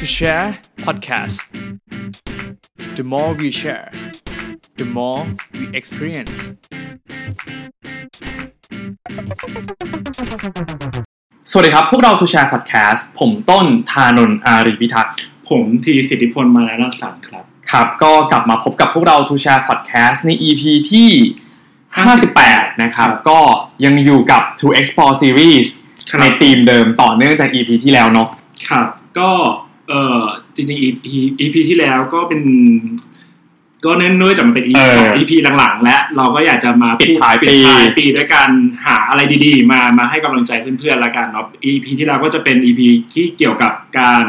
to Share podcast the more we share the more we experience สวัสดีครับ พวกเราทูแชร์พอดแคสต์ผมต้นธานนท์อารีพิทักษ์ ผมทีสิทธิพลมาแล้วรังสรรค์ครับ ครับ ก็กลับมาพบกับพวกเราทูแชร์พอดแคสต์ใน EP ที่ 58 นะครับครับ ก็ยังอยู่กับ To Explore Series ครับในธีมเดิมต่อเนื่องจาก EP ที่แล้วเนาะครับ ก็ เอ่อจริงๆ EP EP ที่แล้วก็เป็น ก็เนื่องด้วยจากมันเป็น EP เออสอง EP หลังๆ และเราก็อยากจะมาปิดท้ายปิดปีท้ายปีด้วยการหาอะไรดีๆ มามาให้กำลังใจเพื่อนๆละกันเนาะ EP ที่แล้วก็จะเป็น EP ที่เกี่ยวกับการ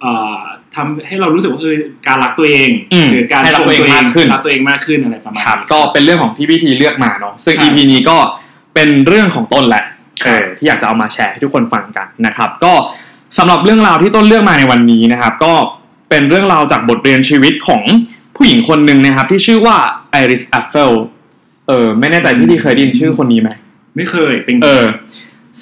เอ่อทำให้เรารู้สึกว่าเออการรักตัวเองอืมหรือการให้รักชมตัวเองมากขึ้นรักตัวเองมากขึ้นอะไรประมาณครับนี้ก็เป็นเรื่องของที่พิธีเลือกมาเนาะซึ่งครับ EP นี้ก็เป็นเรื่องของต้นแหละครับเออที่อยากจะเอามาแชร์ให้ทุกคนฟังกันนะครับ ก็ สำหรับเรื่องราวที่ต้นเลือกมาในวันนี้นะครับ ก็เป็นเรื่องราวจากบทเรียนชีวิตของผู้หญิงคนหนึ่งนะครับ ที่ชื่อว่า Iris Apfel เออไม่แน่ใจพี่ดีเคยได้ยินชื่อคนนี้ไหมไม่เคยเป็นเออ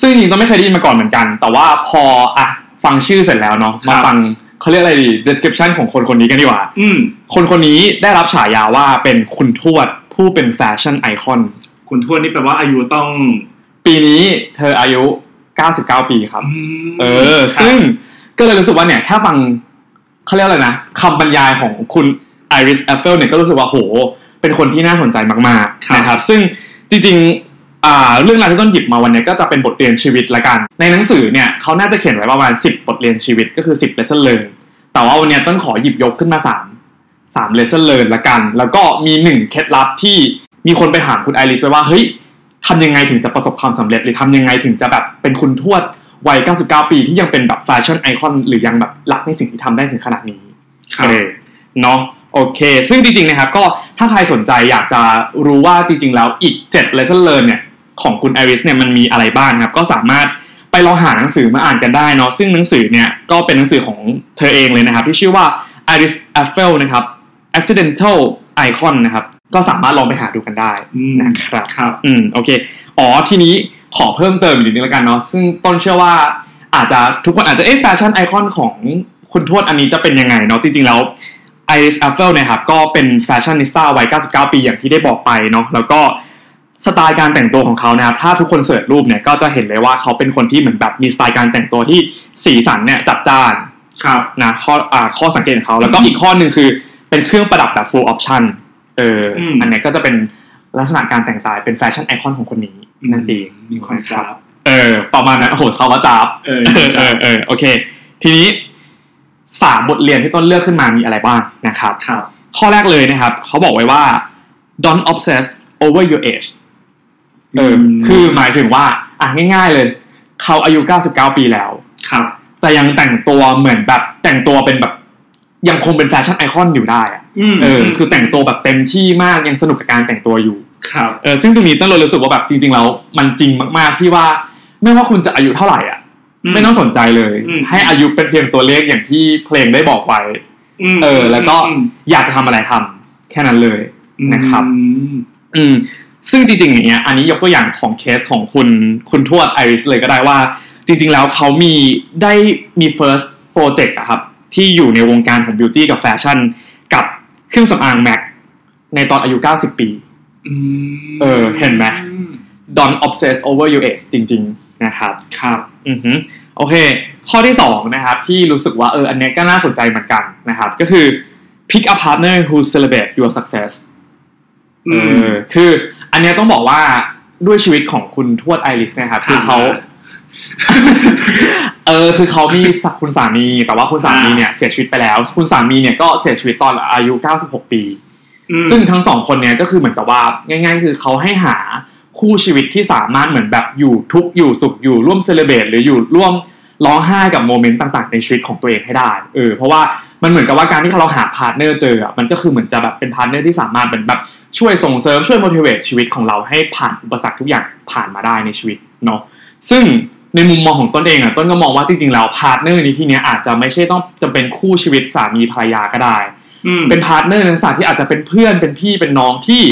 ซึ่งจริงๆต้นไม่เคยได้ยินมาก่อนเหมือนกัน แต่ว่าพออะฟังชื่อเสร็จแล้วเนาะครัมาฟังเขาเรียกอะไรดี description ของคนคนนี้กันดีกว่า อืมคนคนนี้ได้รับฉายาว่าเป็นคุณทวดผู้เป็น fashion icon คุณทวดนี่แปลว่าอายุต้อง ปีนี้เธออายุ 99 ปีครับ เออครับซึ่งก็เลยรู้สึกว่าเนี่ยแค่ฟังเขาเรียกอะไรนะคำบรรยายของคุณ Iris Apfel เนี่ยก็รู้สึกว่าโห เป็นคนที่น่าสนใจมากครับๆนะครับ ซึ่งจริงๆอ่าเรื่องราวที่ต้นหยิบมาวันเนี้ยก็จะเป็นบทเรียนชีวิตละกัน ในหนังสือเนี่ยเขาน่าจะเขียนไว้ประมาณ 10 บทเรียนชีวิตก็คือ 10 lesson learn แต่ว่าวันเนี้ยต้นขอหยิบยกขึ้นมา 3 3 lesson learn ละกัน แล้วก็มีหนึ่งเคล็ดลับที่มีคนไปถามคุณไอริสไว้ว่าเฮ้ย ทำยังไงถึงจะประสบความสำเร็จ หรือทำยังไงถึงจะแบบเป็นคุณทวดวัย 99 ปีที่ยังเป็นแบบแฟชั่นไอคอนหรือยังแบบรักในสิ่งที่ทำได้ถึงขนาดนี้ครับเออเนาะโอเค ซึ่งจริงๆนะครับก็ถ้าใครสนใจอยากจะรู้ว่าจริง ๆ แล้วอีก7 lesson learn เนี่ยของคุณไอริสเนี่ยมันมีอะไรบ้างครับ ก็สามารถไปลองหาหนังสือมาอ่านกันได้เนาะซึ่งหนังสือเนี่ยก็เป็นหนังสือของเธอเองเลยนะครับ ที่ชื่อว่า Iris Apfel นะครับ Accidental Icon นะครับ ก็สามารถลองไปหาดูกันได้อืมนะครับครับ อืมโอเค อ๋อทีนี้ขอเพิ่มเติมอีกนิดนึงแล้วกันเนาะซึ่งต้นเชื่อว่าอาจจะทุกคนอาจจะเอ๊ะ fashion icon ของคุณทวดอันนี้จะเป็นยังไงเนาะจริงๆแล้ว Iris Apfel เนี่ยครับก็เป็น fashionista วัย 99 ปีอย่างที่ได้บอกไปเนาะแล้วก็สไตล์การแต่งตัวของเขานะครับถ้าทุกคน search รูปเนี่ยก็จะเห็นเลยว่าเขาเป็นคนที่เหมือนแบบมีสไตล์การแต่งตัวที่สีสันเนี่ยจัดจ้านครับนะข้ออ่าข้อสังเกตของเขาแล้วก็อีกข้อหนึ่งคือเป็นเครื่องประดับแบบ full option เอออมอันเนี้ยก็จะเป็นลักษณะการแต่งกายเป็นแฟชั่นไอคอนของคนนี้นั่นเองมีความจ้าบเออ ประมาณนั้นโอ้โหเขาว่าจ้าบเออเออเออเออโอเค ทีนี้สามบทเรียนที่ต้นเลือกขึ้นมามีอะไรบ้างนะครับครับ ข้อแรกเลยนะครับ เขาบอกไว้ว่า don't obsess over your age เอออมคือหมายถึงว่า อะง่าย ๆเลย เขาอายุ 99 ปีแล้ว ครับ แต่ยังแต่งตัวเหมือนแบบแต่งตัวเป็นแบบ ยังคงเป็นแฟชั่นไอคอนอยู่ได้อะอืมเออคือแต่งตัวแบบเต็มที่มากยังสนุกกับการแต่งตัวอยู่ครับเออซึ่งตรงนี้ต้นเลยรู้สึกว่าแบบจริงๆแล้วมันจริงมากๆที่ว่า ไม่ว่าคุณจะอายุเท่าไหร่อะ ไม่ต้องสนใจเลยอืมให้อายุเป็นเพียงตัวเลขอย่างที่เพลงได้บอกไว้มเออ แล้วก็อืมอยากจะทำอะไรทำแค่นั้นเลยนะครับอืมอืมซึ่งจริงๆอย่างเงี้ยอันนี้ยกตัวอย่างของเคสของคุณคุณทวดไอริสเลยก็ได้ว่า จริง ๆ แล้วเขามีได้มี first project อะครับ ที่อยู่ในวงการของบิวตี้กับแฟชั่น กับเครื่องสำอางแม็กในตอนอายุ 90 ปีอืมเออเห็นไหม don't obsess over your age จริง ๆ นะครับ ครับ อือฮึโอเค ข้อที่สองนะครับ ที่รู้สึกว่า เออ อันเนี้ยก็น่าสนใจเหมือนกันนะครับ ก็คือ pick a partner who celebrate your success อืเอมอคืออันเนี้ยต้องบอกว่าด้วยชีวิตของคุณทวดไอริสเนะครับคือเขา เออคือเขามีสักคุณสามีแต่ว่าคุณสามีเนี่ยเสียชีวิตไปแล้ว คุณสามีเนี่ยก็เสียชีวิตตอนอายุ 96 ปีอืมซึ่งทั้งสองคนเนี่ยก็คือเหมือนกับว่าง่าย ๆ คือเขาให้หาคู่ชีวิตที่สามารถเหมือนแบบอยู่ทุกข์อยู่สุขอยู่ร่วมเซเลบรตหรืออยู่ร่วมร้องไห้กับ moment ต่าง ๆ ในชีวิตของตัวเองให้ได้เออเพราะว่ามันเหมือนกับว่าการที่เราหา partner เจออะมันก็คือเหมือนจะแบบเป็น partner ที่สามารถเป็นแบบช่วยส่งเสริมช่วย motivate ชีวิตของเราให้ผ่านอุปสรรคทุกอย่างผ่านมาได้ในชีวิตเนาะซึ่ง ในมุมมองของต้นเองอะต้นก็มองว่าจริงๆแล้ว partner ในที่เนี้ยอาจจะไม่ใช่ต้องจะเป็นคู่ชีวิตสามีภรรยาก็ได้อืมเป็น partner ในลักษณะที่อาจจะเป็นเพื่อนเป็นพี่เป็นน้องที่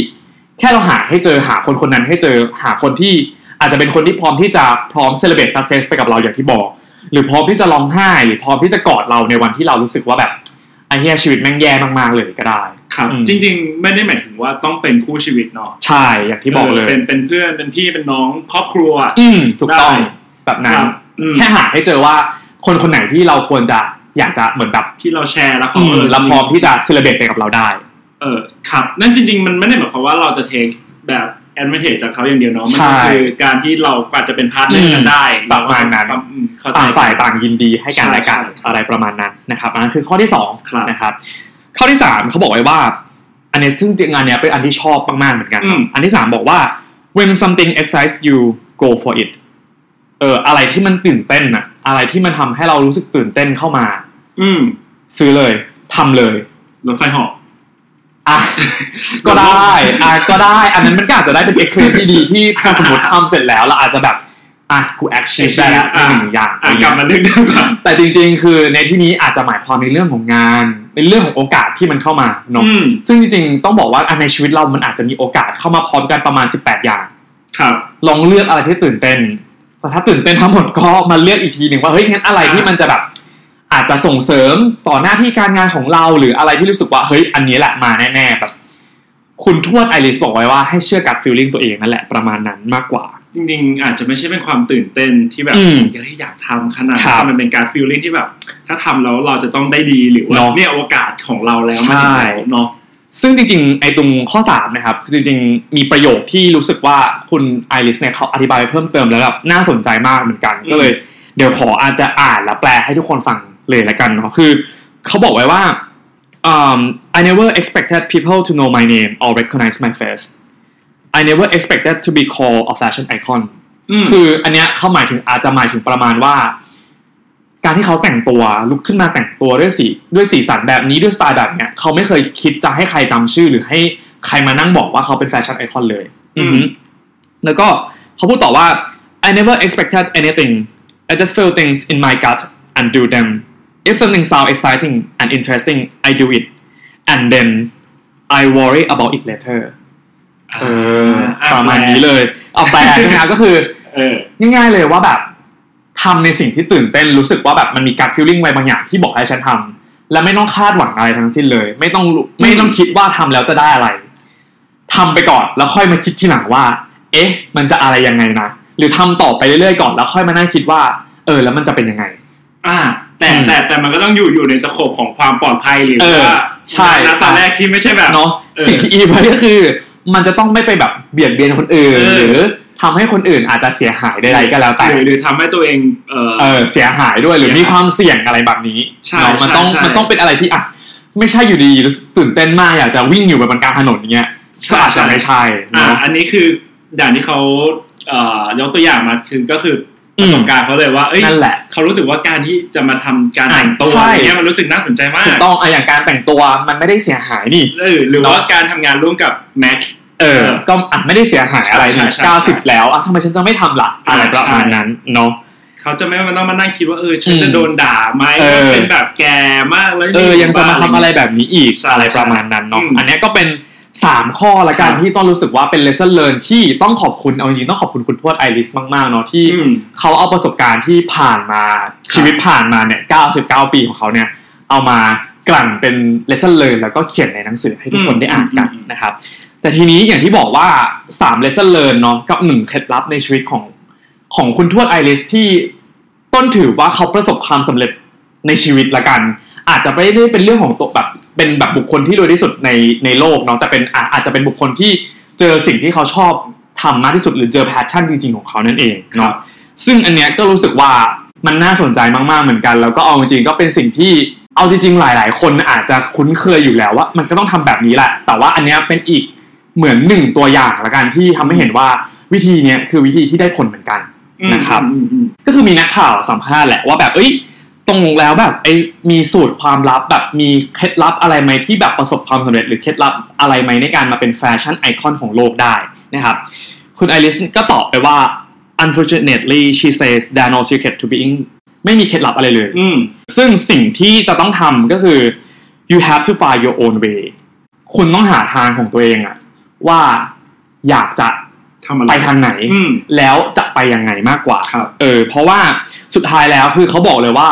แค่เราหาให้เจอหาคนคนนั้นให้เจอหาคนที่อาจจะเป็นคนที่พร้อมที่จะพร้อม celebrate success ไปกับเราอย่างที่บอก หรือพร้อมที่จะร้องไห้หรือพร้อมที่จะกอดเราในวันที่เรารู้สึกว่าแบบไอ้เหี้ยชีวิตแม่งแย่มากๆเลยก็ได้ครับอืมจริง ๆ ไม่ได้หมายถึงว่าต้องเป็นคู่ชีวิตเนาะใช่อย่างที่บอกเลยเป็นเป็นเพื่อนเป็นพี่เป็นน้องครอบครัว อืมถูกต้องได้ แบบนั้นครับอืมแค่หาให้เจอว่าคนคนไหนที่เราควรจะอยากจะเหมือนแบบที่เราแชร์แล้วเขาอืมเออเราพร้อมที่จะ celebrate ไปกับเราได้ เออครับ นั่นจริง ๆ มันไม่ได้หมายความว่าเราจะ take แบบ advantage จากเขาอย่างเดียวเนาะมันใช่ก็คือการที่เราอาจจะเป็น partner กันได้ประมาณนั้นอืมเข้าใจต่างฝ่ายต่างยินดีให้กันและกันใช่ใช่อะไรประมาณนั้นนะครับอันนั้นคือข้อที่สองครับนะครับ ข้อที่สามเขาบอกไว้ว่า อันเนี้ยซึ่งจริงๆอันเนี้ยเป็นอันที่ชอบมากๆเหมือนกันอืมอันที่สามบอกว่า when something excites you go for it เออ อะไรที่มันตื่นเต้นอะอะไรที่มันทำให้เรารู้สึกตื่นเต้นเข้ามา อืม ซื้อเลยทำเลยรถไฟเหอกอะก็ได้อะก็ได้ อันนั้นมันก็อาจจะได้เป็น experience ที่ดีที่ถ้าสมมติทำเสร็จแล้วเราอาจจะแบบอะกู action ได้แล้วในหนึ่งอย่างอะกลับมาเรื่องเดิมก่อนแต่จริง ๆ คือในที่นี้อาจจะหมายความในเรื่องของงานในเรื่องของโอกาสที่มันเข้ามาเนาะอืมซึ่งจริงๆต้องบอกว่าอันในชีวิตเรามันอาจจะมีโอกาสเข้ามาพร้อมกันประมาณ 18 อย่าง ครับ ลองเลือกอะไรที่ตื่นเต้น แต่ถ้าตื่นเต้นทั้งหมดก็มาเลือกอีกทีหนึ่งว่าเฮ้ยงั้นอะไรที่มันจะแบบอาจจะส่งเสริมต่อหน้าที่การงานของเราหรืออะไรที่รู้สึกว่าเฮ้ยอันนี้แหละมาแน่ๆแบบคุณทวดไอริสบอกไว้ว่าให้เชื่อกับฟีลลิ่งตัวเองนั่นแหละประมาณนั้นมากกว่า จริงๆ อาจจะไม่ใช่เป็นความตื่นเต้นที่แบบอืมเฮ้ยอยากทำขนาดครับนั้นมันเป็นการฟีลลิ่งที่แบบ ถ้าทำแล้วเราจะต้องได้ดีหรือว่าเนอะเนี่ยโอกาสของเราแล้วมาถึงใช่แล้วเนาะ ซึ่งจริงๆไอ้ตรงข้อสามนะครับคือจริงๆมีประโยคที่รู้สึกว่าคุณไอริสเนี่ยเขาอธิบายไว้เพิ่มเติมแล้วแบบน่าสนใจมากเหมือนกันอืมก็เลย เดี๋ยวขออาจจะอ่านและแปลให้ทุกคนฟังเลยละกันเนาะคือเขาบอกไว้ว่า um, I never expected people to know my name or recognize my face I never expected to be called a fashion icon อืมคืออันเนี้ยเขาหมายถึงอาจจะหมายถึงประมาณว่า การที่เขาแต่งตัวลุกขึ้นมาแต่งตัวด้วยสีด้วยสีสันแบบนี้ด้วยสไตล์แบบเนี้ยเขาไม่เคยคิดจะให้ใครจำชื่อหรือให้ใครมานั่งบอกว่าเขาเป็น fashion icon เลย อืมอือหือแล้วก็เขาพูดต่อว่า I never expected anything I just feel things in my gut and do them if something sound exciting and interesting I do it and then I worry about it later เออประมาณนี้เลยเอาแปลใช่ไหมครับก็คือเออง่ายๆเลยว่าแบบ ทำในสิ่งที่ตื่นเต้นรู้สึกว่าแบบมันมีการ feeling ไว้บางอย่างที่บอกให้ฉันทำและไม่ต้องคาดหวังอะไรทั้งสิ้นเลย ไม่ต้องรู้ไม่ต้องคิดว่าทำแล้วจะได้อะไรทำไปก่อนแล้วค่อยมาคิดทีหลังว่า เอ๊ะ มันจะอะไรยังไงนะหรือทำต่อไปเรื่อยๆก่อนแล้วค่อยมานั่งคิดว่า เออ แล้วมันจะเป็นยังไง อ่า แต่อืมแต่แต่มันก็ต้องอยู่อยู่ในสโคปของความปลอดภัยหรือเออว่าใช่ณตอนแรกที่ไม่ใช่แบบเนาะเออสิ่งที่อีไว้ก็คือ มันจะต้องไม่ไปแบบเบียดเบียนคนอื่นเออหรือ ทำให้คนอื่นอาจจะเสียหายใดๆก็แล้วแต่หรือหรือทำให้ตัวเองเออเออเสียหายด้วยหรือเสียหายมีความเสี่ยงอะไรแบบนี้ใช่เนาะมันต้องใช่ใช่มันต้องเป็นอะไรที่อะไม่ใช่อยู่ดีรู้สึกตื่นเต้นมากอยากจะวิ่งอยู่บนกลางถนนอย่างเงี้ยก็อาจจะไม่ใช่อ่าเนาะอันนี้คืออย่างที่เขาเอ่อยกตัวอย่างมาคือก็คือปอืระมสบการณ์เขาเลยว่าเอ้ยนั่นแหละเขารู้สึกว่าการที่จะมาทำการแต่งตัวใช่อะไรเงี้ยมันรู้สึกน่าสนใจมากถูกต้องอะอย่างการแต่งตัวมันไม่ได้เสียหายนี่เออหรือว่าเนอะการทำงานร่วมกับแม็ก เออเออ ก็อะไม่ได้เสียหายอะไรใช่นี่ใช่เก้าสิบใช่แล้วอะทำไมฉันจะไม่ทำล่ะอะไรใช่ประมาณนั้นเนาะเขาจะไม่มาต้องมานั่งคิดว่าเออฉันอืมจะโดนด่าไหมเออเป็นแบบแกมากแล้วเออยังจะมาทำอะไรแบบนี้อีกใช่อะไรประมาณนั้นเนาะอืมอันเนี้ยก็เป็นสามข้อละกันครับที่ต้องรู้สึกว่าเป็น lesson learn ที่ต้องขอบคุณเอาจริงๆต้องขอบคุณคุณทวดไอริสมากๆเนาะที่อืมเขาเอาประสบการณ์ที่ผ่านมาชีวิตผ่านมาเนี่ย99ปีของเขาเนี่ย เอามากลั่นเป็น lesson learn แล้วก็เขียนในหนังสือให้ทุกคนอืมได้อ่านกันอืมนะครับ แต่ทีนี้อย่างที่บอกว่า3 lesson learn เนาะกับหนึ่งเคล็ดลับในชีวิตของของคุณทวดไอริสที่ต้นถือว่าเขาประสบความสำเร็จในชีวิตละกัน อาจจะไม่ได้เป็นเรื่องของตัวแบบเป็นแบบบุคคลที่รวยที่สุดในในโลกเนาะแต่เป็นอาอาจจะเป็นบุคคลที่เจอสิ่งที่เขาชอบทำมากที่สุดหรือเจอแพชชั่นจริงๆของเขานั่นเองเนาะซึ่งอันเนี้ยก็รู้สึกว่ามันน่าสนใจมากๆเหมือนกัน แล้วก็เอาจริงๆก็เป็นสิ่งที่เอาจริงๆหลาย ๆ คนอาจจะคุ้นเคยอยู่แล้วว่า มันก็ต้องทำแบบนี้แหละ แต่ว่าอันเนี้ยเป็นอีก เหมือนหนึ่งตัวอย่างละกันที่ทำให้เห็นว่าวิธีเนี้ยคือวิธีที่ได้ผลเหมือนกันนะครับอืมอืมก็คือมีนักข่าวสัมภาษณ์แหละว่าแบบเอ้ยตกลงแล้วแบบไอ้มีสูตรความลับแบบมีเคล็ดลับอะไรไหมที่แบบประสบความสำเร็จหรือเคล็ดลับอะไรไหมในการมาเป็น fashion icon ของโลกได้นะครับคุณ Iris ก็ตอบไปว่า unfortunately she says there are no secret to being ไม่มีเคล็ดลับอะไรเลยอืมซึ่งสิ่งที่จะต้องทำก็คือ you have to find your own way คุณต้องหาทางของตัวเองอะ ว่าอยากจะทำอะไรไปทางไหนอืมแล้วจะไปยังไงมากกว่าครับเออ เพราะว่าสุดท้ายแล้วคือเขาบอกเลยว่า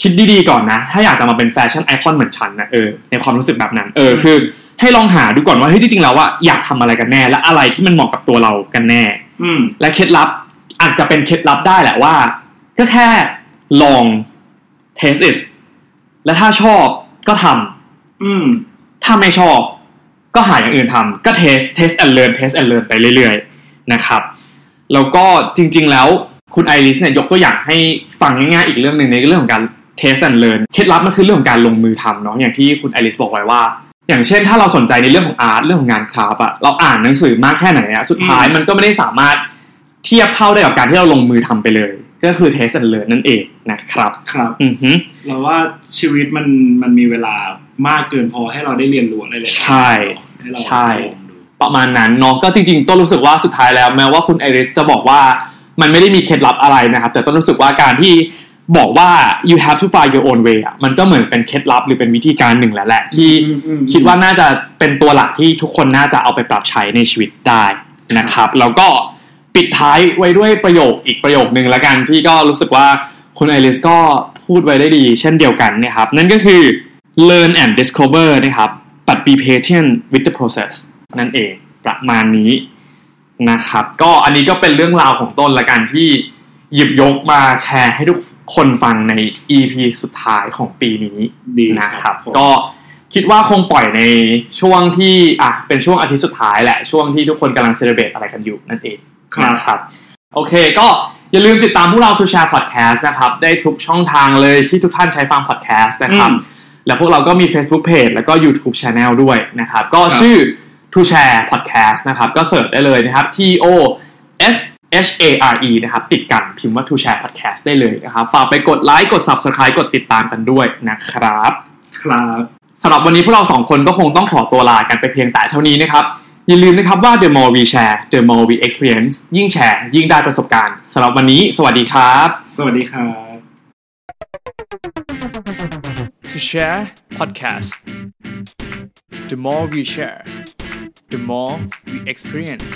คิดดีๆก่อนนะ ถ้าอยากจะมาเป็นแฟชั่นไอคอนเหมือนฉันนะเออในความรู้สึกแบบนั้น เออคือ ให้ลองหาดูก่อนว่าเฮ้ยจริงๆแล้วว่าอยากทำอะไรกันแน่ และอะไรที่มันเหมาะกับตัวเรากันแน่ อืมและเคล็ดลับอาจจะเป็นเคล็ดลับได้แหละว่า ก็แค่ลอง test it และถ้าชอบก็ทำอืมถ้าไม่ชอบ ก็หาอย่างอื่นทำก็ test test and learn test and learn ไปเรื่อยๆนะครับแล้วก็จริง ๆ แล้วคุณไอริสเนี่ยยกตัวอย่างให้ฟังง่ายๆอีกเรื่องหนึ่งในเรื่องของการ test and learn เคล็ดลับมันคือเรื่องของการลงมือทำเนาะอย่างที่คุณไอริสบอกไว้ว่า อย่างเช่น ถ้าเราสนใจในเรื่องของอาร์ตเรื่องของงานคราฟอะเราอ่านหนังสือมากแค่ไหนอะสุดท้ายมมันก็ไม่ได้สามารถเทียบเท่าได้กับการที่เราลงมือทำไปเลย ก็คือ test and learn นั่นเองนะครับครับอือฮึเราว่าชีวิตมันมันมีเวลามากเกินพอให้เราได้เรียนรู้อะไรเลยใช่ให้เราใช่ลองดูประมาณนั้นเนาะก็จริงๆต้นรู้สึกว่าสุดท้ายแล้วแม้ว่าคุณไอริสจะบอกว่ามันไม่ได้มีเคล็ดลับอะไรนะครับ แต่ต้นรู้สึกว่าการที่บอกว่า you have to find your own way อะมันก็เหมือนเป็นเคล็ดลับหรือเป็นวิธีการหนึ่งแล้วแหละที่อืมอืมคิดว่าน่าจะเป็นตัวหลักที่ทุกคนน่าจะเอาไปปรับใช้ในชีวิตได้นะครับ แล้วก็ ปิดท้ายไว้ด้วยประโยคอีกประโยคนึงละกันที่ก็รู้สึกว่าคุณไอริสก็พูดไว้ได้ดี เช่นเดียวกันนะครับ นั่นก็คือ learn and discover นะครับ but be patient with the process นั่นเองประมาณนี้นะครับ ก็อันนี้ก็เป็นเรื่องราวของต้นละกันที่หยิบยกมาแชร์ให้ทุกคนฟังใน EP สุดท้ายของปีนี้ดีนะครับผมก็คิดว่าคงปล่อยในช่วงที่อะเป็นช่วงอาทิตย์สุดท้ายแหละ ช่วงที่ทุกคนกำลังเซเลบรตอะไรกันอยู่นั่นเองครับ นะครับ โอเคก็อย่าลืมติดตามพวกเรา To Share Podcast นะครับ ได้ทุกช่องทางเลยที่ทุกท่านใช้ฟัง podcast นะครับอืมแล้วพวกเราก็มี Facebook Page แล้วก็ YouTube Channel ด้วยนะครับ ก็ครับชื่อ To Share Podcast นะครับ ก็เสิร์ชได้เลยนะครับ T O S H A R E นะครับ ติดกันพิมพ์ว่า To Share Podcast ได้เลยนะครับ ฝากไปกดไลค์กด Subscribe กดติดตามกันด้วยนะครับ ครับสำหรับวันนี้พวกเราสองคนก็คงต้องขอตัวลากันไปเพียงแต่เท่านี้นะครับ อย่าลืมนะครับว่า the more we share the more we experience ยิ่งแชร์ ยิ่งได้ประสบการณ์สำหรับวันนี้ สวัสดีครับ สวัสดีครับ To share podcast. The more we share, the more we experience.